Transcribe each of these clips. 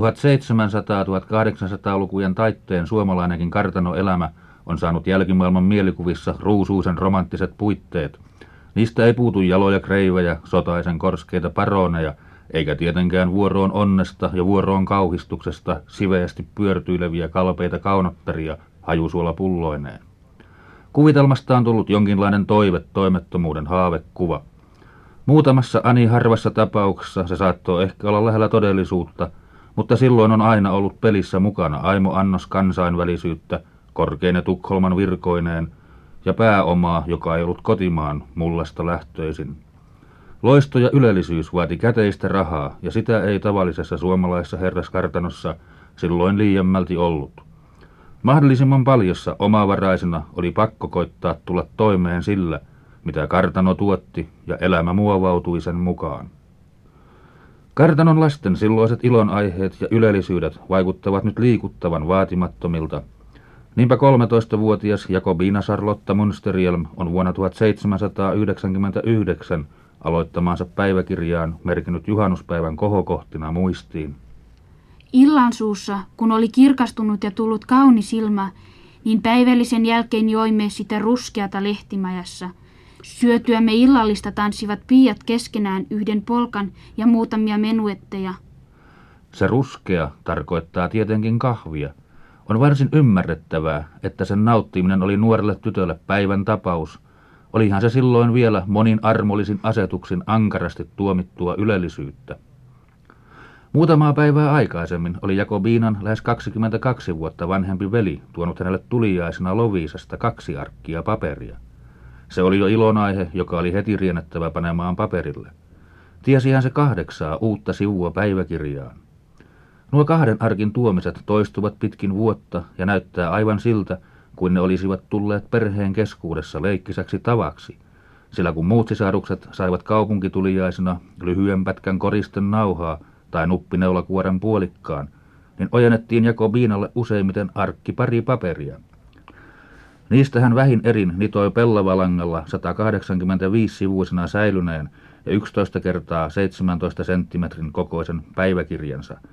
1700-1800-lukujen taitteen suomalainenkin kartanoelämä on saanut jälkimaailman mielikuvissa ruusuusen romanttiset puitteet. Niistä ei puutu jaloja kreivejä, sotaisen korskeita paroneja, eikä tietenkään vuoroon onnesta ja vuoroon kauhistuksesta siveästi pyörtyileviä kalpeita kaunottaria hajusuola pulloineen. Kuvitelmasta on tullut jonkinlainen toive toimettomuuden haavekuva. Muutamassa ani harvassa tapauksessa se saattoi ehkä olla lähellä todellisuutta, mutta silloin on aina ollut pelissä mukana aimo annos kansainvälisyyttä, korkeine Tukholman virkoineen ja pääomaa, joka ei ollut kotimaan mullasta lähtöisin. Loisto ja ylellisyys vaati käteistä rahaa, ja sitä ei tavallisessa suomalaisessa herraskartanossa silloin liiemmälti ollut. Mahdollisimman paljossa omavaraisena oli pakko koittaa tulla toimeen sillä, mitä kartano tuotti, ja elämä muovautui sen mukaan. Kartanon lasten silloiset ilonaiheet ja ylellisyydet vaikuttavat nyt liikuttavan vaatimattomilta. Niinpä 13-vuotias Jakobina Charlotta Munsterjelm on vuonna 1799 aloittamaansa päiväkirjaan merkinnyt juhannuspäivän kohokohtina muistiin. Illan suussa, kun oli kirkastunut ja tullut kaunis ilma, niin päivällisen jälkeen joimme sitä ruskeata lehtimajassa. Syötyämme illallista tanssivat piiat keskenään yhden polkan ja muutamia menuetteja. Se ruskea tarkoittaa tietenkin kahvia. On varsin ymmärrettävää, että sen nauttiminen oli nuorelle tytölle päivän tapaus. Olihan se silloin vielä monin armollisin asetuksin ankarasti tuomittua ylellisyyttä. Muutamaa päivää aikaisemmin oli Jakobiinan lähes 22 vuotta vanhempi veli tuonut hänelle tuliaisena Loviisasta kaksi arkkia paperia. Se oli jo ilonaihe, joka oli heti riennettävä panemaan paperille. Tiesihän se kahdeksaa uutta sivua päiväkirjaan. Nuo kahden arkin tuomiset toistuvat pitkin vuotta ja näyttää aivan siltä, kuin ne olisivat tulleet perheen keskuudessa leikkisäksi tavaksi, sillä kun muut sisarukset saivat kaupunkituliaisena lyhyen pätkän koristen nauhaa tai nuppineulakuoren puolikkaan, niin ojennettiin Jakobiinalle useimmiten arkki pari paperia. Niistä hän vähin erin nitoi pellavalangalla 185 sivuisena säilyneen ja 11 kertaa 17 senttimetrin kokoisen päiväkirjansa –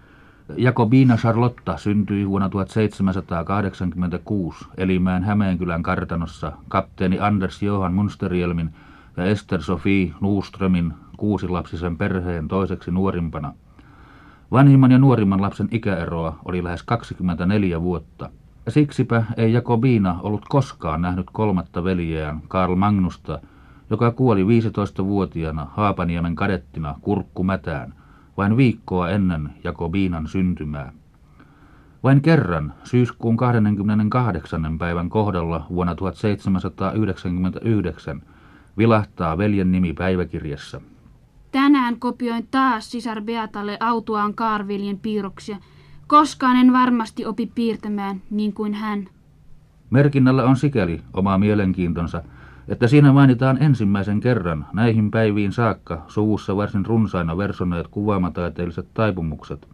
Jakobina Charlotta syntyi vuonna 1786 Elimään Hämeenkylän kartanossa kapteeni Anders Johan Munsterjelmin ja Ester Sofie Nuuströmin kuusilapsisen perheen toiseksi nuorimpana. Vanhimman ja nuorimman lapsen ikäeroa oli lähes 24 vuotta. Siksipä ei Jakobina ollut koskaan nähnyt kolmatta veljeään Karl Magnusta, joka kuoli 15-vuotiaana Haapaniemen kadettina kurkkumätään – vain viikkoa ennen Jakobiinan syntymää. Vain kerran syyskuun 28. päivän kohdalla vuonna 1799 vilahtaa veljen nimi päiväkirjassa. Tänään kopioin taas sisar Beatalle autuaan Kaarviljen piirroksia. Koskaan en varmasti opi piirtämään niin kuin hän. Merkinnällä on sikäli oma mielenkiintonsa, että siinä mainitaan ensimmäisen kerran näihin päiviin saakka suvussa varsin runsaina versoneet kuvaamataiteelliset taipumukset.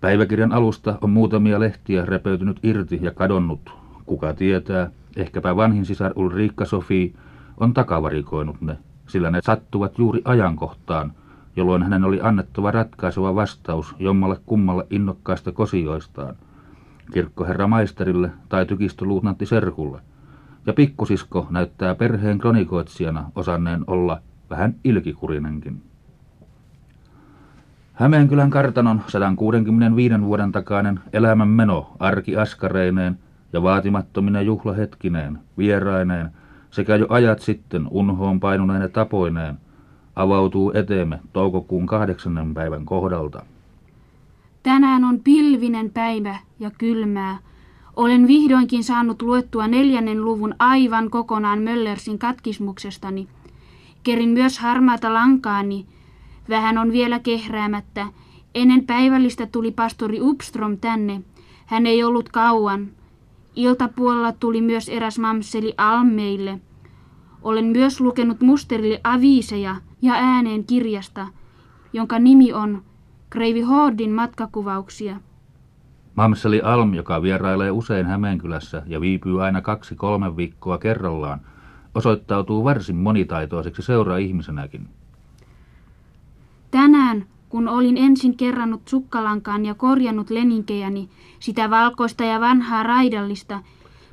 Päiväkirjan alusta on muutamia lehtiä repeytynyt irti ja kadonnut. Kuka tietää, ehkäpä vanhin sisar Ulriikka Sofi on takavarikoinut ne, sillä ne sattuvat juuri ajankohtaan, jolloin hänen oli annettava ratkaiseva vastaus jommalle kummalle innokkaista kosioistaan, kirkkoherra maisterille tai tykistöluutnantti Serkulle – ja pikkusisko näyttää perheen kronikoitsijana osanneen olla vähän ilkikurinenkin. Hämeenkylän kartanon 165 vuoden takainen elämänmeno arkiaskareineen ja vaatimattomine juhlahetkineen, vieraineen sekä jo ajat sitten unhoon painuneen tapoineen avautuu eteemme toukokuun kahdeksannen päivän kohdalta. Tänään on pilvinen päivä ja kylmää, olen vihdoinkin saanut luettua neljännen luvun aivan kokonaan Möllersin katkismuksestani. Kerin myös harmaata lankaani. Vähän on vielä kehräämättä. Ennen päivällistä tuli pastori Upstrom tänne. Hän ei ollut kauan. Iltapuolella tuli myös eräs mamseli Almeille. Olen myös lukenut musterille aviiseja ja ääneen kirjasta, jonka nimi on Kreivi Hordin matkakuvauksia. Mamseli Alm, joka vierailee usein Hämeenkylässä ja viipyy aina kaksi-kolme viikkoa kerrallaan, osoittautuu varsin monitaitoiseksi seura-ihmisenäkin. Tänään kun olin ensin kerrannut sukkalankaan ja korjannut leninkejäni, sitä valkoista ja vanhaa raidallista,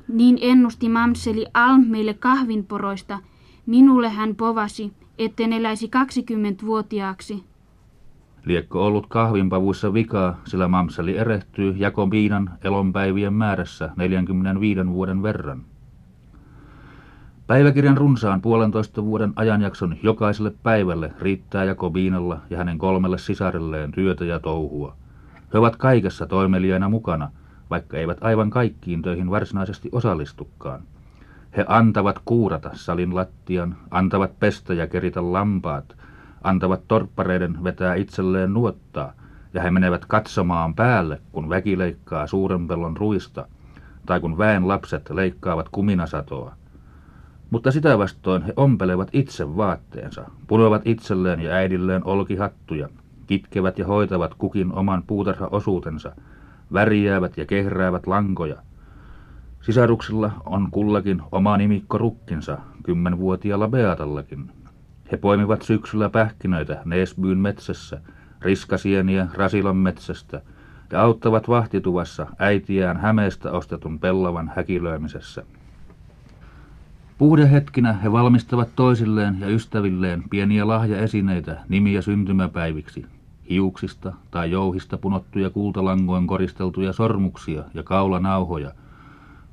niin ennusti mamseli Alm meille kahvinporoista. Minulle hän povasi, etten eläisi 20-vuotiaaksi. Liekko ollut kahvinpavuissa vikaa, sillä mamseli erehtyy Jakobiinan elonpäivien määrässä 45 vuoden verran. Päiväkirjan runsaan puolentoista vuoden ajanjakson jokaiselle päivälle riittää Jakobiinalla ja hänen kolmelle sisarelleen työtä ja touhua. He ovat kaikessa toimeliaina mukana, vaikka eivät aivan kaikkiin töihin varsinaisesti osallistukaan. He antavat kuurata salin lattian, antavat pestä ja keritä lampaat, antavat torppareiden vetää itselleen nuottaa, ja he menevät katsomaan päälle, kun väki leikkaa suuren pellon ruista, tai kun väen lapset leikkaavat kuminasatoa. Mutta sitä vastoin he ompelevat itse vaatteensa, punovat itselleen ja äidilleen olkihattuja, kitkevät ja hoitavat kukin oman puutarhaosuutensa, värjäävät ja kehräävät lankoja. Sisaruksilla on kullakin oma nimikko rukkinsa, kymmenvuotiaalla Beatallakin. He poimivat syksyllä pähkinöitä Neesbyyn metsässä, riskasieniä Rasilan metsästä ja auttavat vahtituvassa äitiään Hämeestä ostetun pellavan häkilöimisessä. Puhdehetkinä he valmistavat toisilleen ja ystävilleen pieniä lahjaesineitä nimiä syntymäpäiviksi, hiuksista tai jouhista punottuja kultalangoin koristeltuja sormuksia ja kaulanauhoja,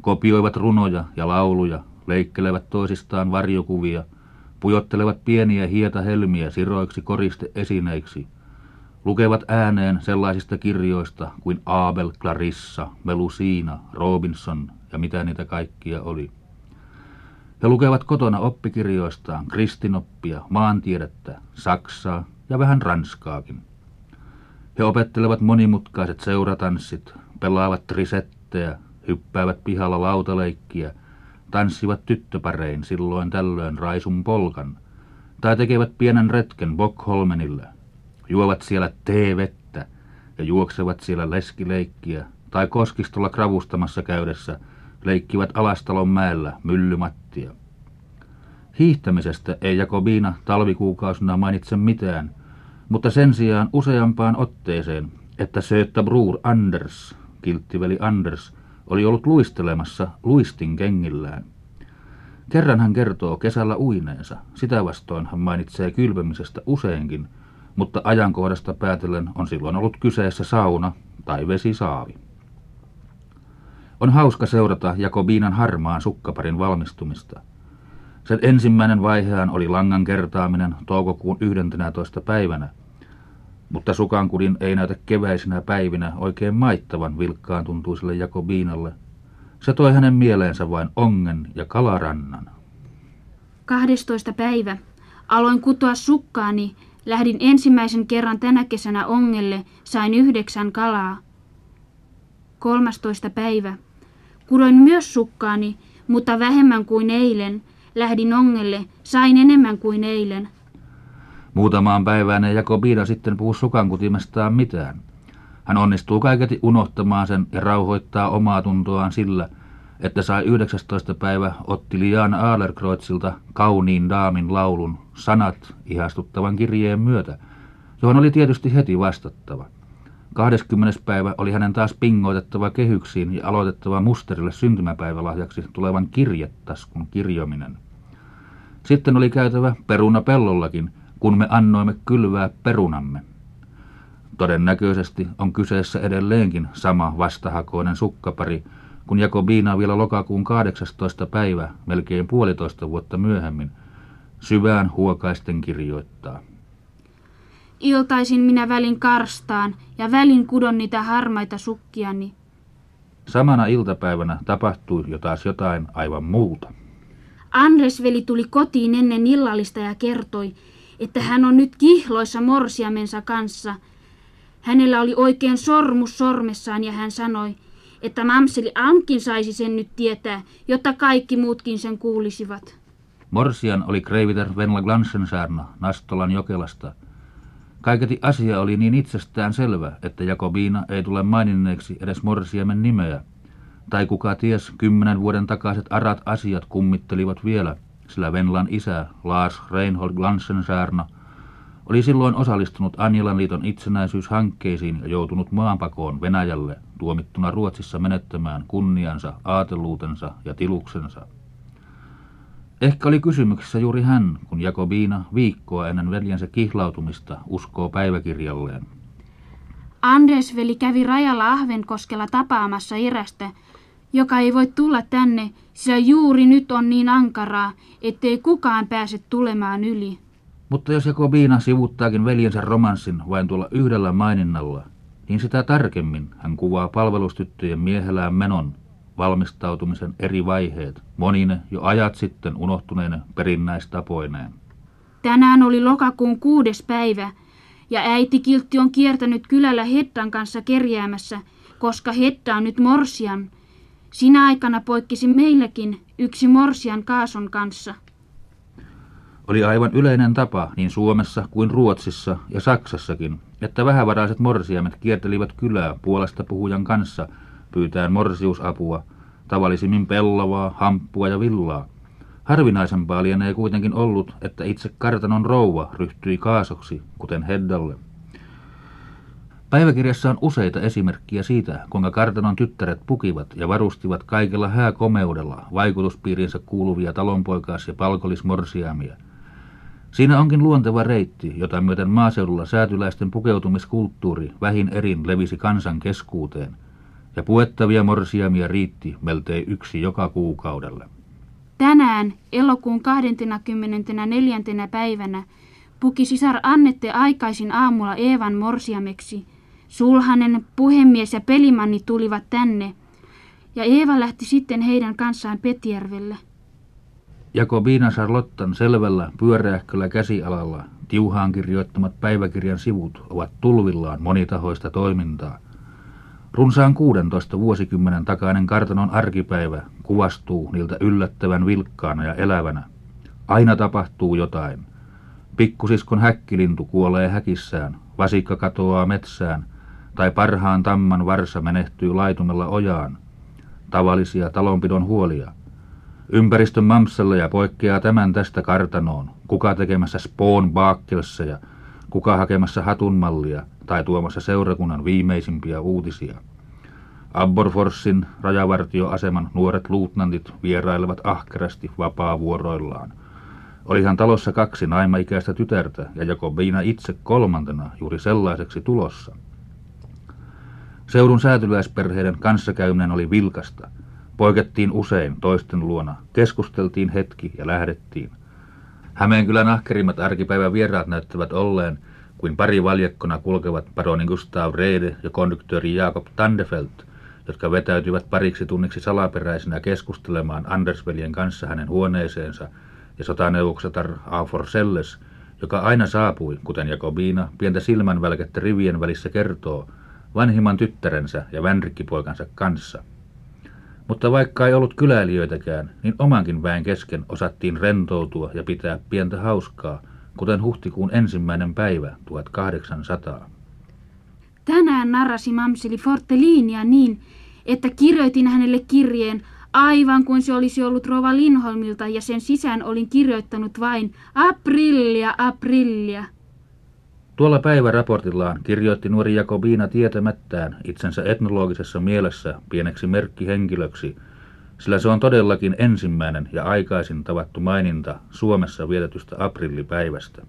kopioivat runoja ja lauluja, leikkelevät toisistaan varjokuvia, pujottelevat pieniä hietahelmiä siroiksi koristeesineiksi, lukevat ääneen sellaisista kirjoista kuin Abel, Clarissa, Melusina, Robinson ja mitä niitä kaikkia oli. He lukevat kotona oppikirjoistaan kristinoppia, maantiedettä, saksaa ja vähän ranskaakin. He opettelevat monimutkaiset seuratanssit, pelaavat trisettejä, hyppäävät pihalla lautaleikkiä, tanssivat tyttöparein silloin tällöin raisun polkan, tai tekevät pienen retken Bockholmenille, juovat siellä teevettä ja juoksevat siellä leskileikkiä, tai koskistolla kravustamassa käydessä leikkivät Alastalon mäellä myllymattia. Hiihtämisestä ei Jakobiina talvikuukausina mainitse mitään, mutta sen sijaan useampaan otteeseen, että Söötta Brur Anders, kilttiveli Anders, oli ollut luistelemassa luistin kengillään. Kerran hän kertoo kesällä uineensa, sitä vastoin hän mainitsee kylpemisestä useinkin, mutta ajankohdasta päätellen on silloin ollut kyseessä sauna tai vesisaavi. On hauska seurata Jakobiinan harmaan sukkaparin valmistumista. Sen ensimmäinen vaihean oli langan kertaaminen toukokuun 11. päivänä, mutta sukankudin ei näytä keväisinä päivinä oikein maittavan vilkkaan tuntuiselle Jakobiinalle. Se toi hänen mieleensä vain ongen ja kalarannan. 12. päivä. Aloin kutoa sukkaani. Lähdin ensimmäisen kerran tänä kesänä ongelle. Sain yhdeksän kalaa. 13. päivä. Kudoin myös sukkaani, mutta vähemmän kuin eilen. Lähdin ongelle, sain enemmän kuin eilen. Muutamaan päivään ei Jakobiina sitten puhu sukankutimestaan mitään. Hän onnistuu kaiketi unohtamaan sen ja rauhoittaa omaa tuntoaan sillä, että sai 19. päivä otti Lian Aalerkreuzilta kauniin daamin laulun sanat ihastuttavan kirjeen myötä, johon oli tietysti heti vastattava. 20. päivä oli hänen taas pingoitettava kehyksiin ja aloitettava musterille syntymäpäivälahjaksi tulevan kirjetaskun kirjominen. Sitten oli käytävä peruna pellollakin, kun me annoimme kylvää perunamme. Todennäköisesti on kyseessä edelleenkin sama vastahakoinen sukkapari, kun Jakobiina vielä lokakuun 18. päivä, melkein puolitoista vuotta myöhemmin, syvään huokaisten kirjoittaa. Iltaisin minä välin karstaan ja välin kudon niitä harmaita sukkiani. Samana iltapäivänä tapahtui jo taas jotain aivan muuta. Andres veli tuli kotiin ennen illallista ja kertoi, että hän on nyt kihloissa morsiamensa kanssa. Hänellä oli oikein sormus sormessaan ja hän sanoi, että mamseli Ankin saisi sen nyt tietää, jotta kaikki muutkin sen kuulisivat. Morsian oli Kreiviter Venla Glansensaarna Nastolan Jokelasta – Kaiketi asia oli niin itsestään selvä, että Jakobiina ei tule maininneeksi edes Morsiemen nimeä. Tai kuka ties, kymmenen vuoden takaiset arat asiat kummittelivat vielä, sillä Venlan isä, Lars Reinhold Glansensaarna, oli silloin osallistunut Anjelan liiton itsenäisyyshankkeisiin ja joutunut maanpakoon Venäjälle, tuomittuna Ruotsissa menettämään kunniansa, aateluutensa ja tiluksensa. Ehkä oli kysymyksessä juuri hän, kun Jakobiina viikkoa ennen veljensä kihlautumista uskoo päiväkirjalleen. Andesveli kävi rajalla Ahvenkoskella tapaamassa erästä, joka ei voi tulla tänne, sillä juuri nyt on niin ankaraa, ettei kukaan pääse tulemaan yli. Mutta jos Jakobiina sivuttaakin veljensä romanssin vain tuolla yhdellä maininnalla, niin sitä tarkemmin hän kuvaa palvelustyttöjen miehelään menon, valmistautumisen eri vaiheet, monine jo ajat sitten unohtuneine perinnäistapoineen. Tänään oli lokakuun kuudes päivä, ja äiti Kiltti on kiertänyt kylällä Hettan kanssa kerjäämässä, koska Hetta on nyt Morsian. Sinä aikana poikkisi meilläkin yksi Morsian Kaason kanssa. Oli aivan yleinen tapa niin Suomessa kuin Ruotsissa ja Saksassakin, että vähävaraiset morsiamet kiertelivät kylää puolesta puhujan kanssa pyytäen morsiusapua, tavallisimmin pellavaa, hamppua ja villaa. Harvinaisempaa lienee kuitenkin ollut, että itse kartanon rouva ryhtyi kaasoksi, kuten Heddalle. Päiväkirjassa on useita esimerkkiä siitä, kuinka kartanon tyttäret pukivat ja varustivat kaikella hääkomeudella vaikutuspiirinsä kuuluvia talonpoikaas- ja palkollismorsiamia – Siinä onkin luonteva reitti, jota myöten maaseudulla säätyläisten pukeutumiskulttuuri vähin erin levisi kansan keskuuteen, ja puettavia morsiamia riitti meltei yksi joka kuukaudelle. Tänään, elokuun 24. päivänä, puki sisar Annette aikaisin aamulla Eevan morsiameksi. Sulhanen, puhemies ja pelimanni tulivat tänne, ja Eeva lähti sitten heidän kanssaan Petjärvelle. Jakobina Charlottan selvällä pyöreähköllä käsialalla tiuhaan kirjoittamat päiväkirjan sivut ovat tulvillaan monitahoista toimintaa. Runsaan 16 vuosikymmenen takainen kartanon arkipäivä kuvastuu niiltä yllättävän vilkkaana ja elävänä. Aina tapahtuu jotain. Pikkusiskon häkkilintu kuolee häkissään, vasikka katoaa metsään, tai parhaan tamman varsa menehtyy laitumella ojaan. Tavallisia talonpidon huolia – Ympäristön ja poikkeaa tämän tästä kartanoon, kuka tekemässä Spoon Baakkelssa ja kuka hakemassa hatunmallia tai tuomassa seurakunnan viimeisimpiä uutisia. Abborforsin rajavartioaseman nuoret luutnantit vierailevat ahkerasti vapaa-vuoroillaan. Olihan talossa kaksi naimaikäistä tytärtä ja Jakobina itse kolmantena juuri sellaiseksi tulossa. Seudun säätyläisperheiden kanssakäyminen oli vilkasta – Poikettiin usein toisten luona, keskusteltiin hetki ja lähdettiin. Hämeenkylän ahkerimmat arkipäivän vieraat näyttävät olleen, kuin pari valjekkona kulkevat paroni Gustav Reide ja konduktööri Jakob Tandefelt, jotka vetäytyvät pariksi tunniksi salaperäisenä keskustelemaan Andersveljen kanssa hänen huoneeseensa ja sotaneuvoksatar Afor Selles, joka aina saapui, kuten Jakobina pientä silmänvälkettä rivien välissä kertoo, vanhimman tyttärensä ja vänrikkipoikansa kanssa – mutta vaikka ei ollut kyläilijöitäkään, niin omankin väen kesken osattiin rentoutua ja pitää pientä hauskaa, kuten huhtikuun ensimmäinen päivä 1800. Tänään narrasi mamseli Fortelinia niin, että kirjoitin hänelle kirjeen aivan kuin se olisi ollut Rova Linholmilta ja sen sisään olin kirjoittanut vain aprillia, aprillia. Tuolla päiväraportillaan kirjoitti nuori Jakobiina tietämättään itsensä etnologisessa mielessä pieneksi merkkihenkilöksi, sillä se on todellakin ensimmäinen ja aikaisin tavattu maininta Suomessa vietetystä aprillipäivästä.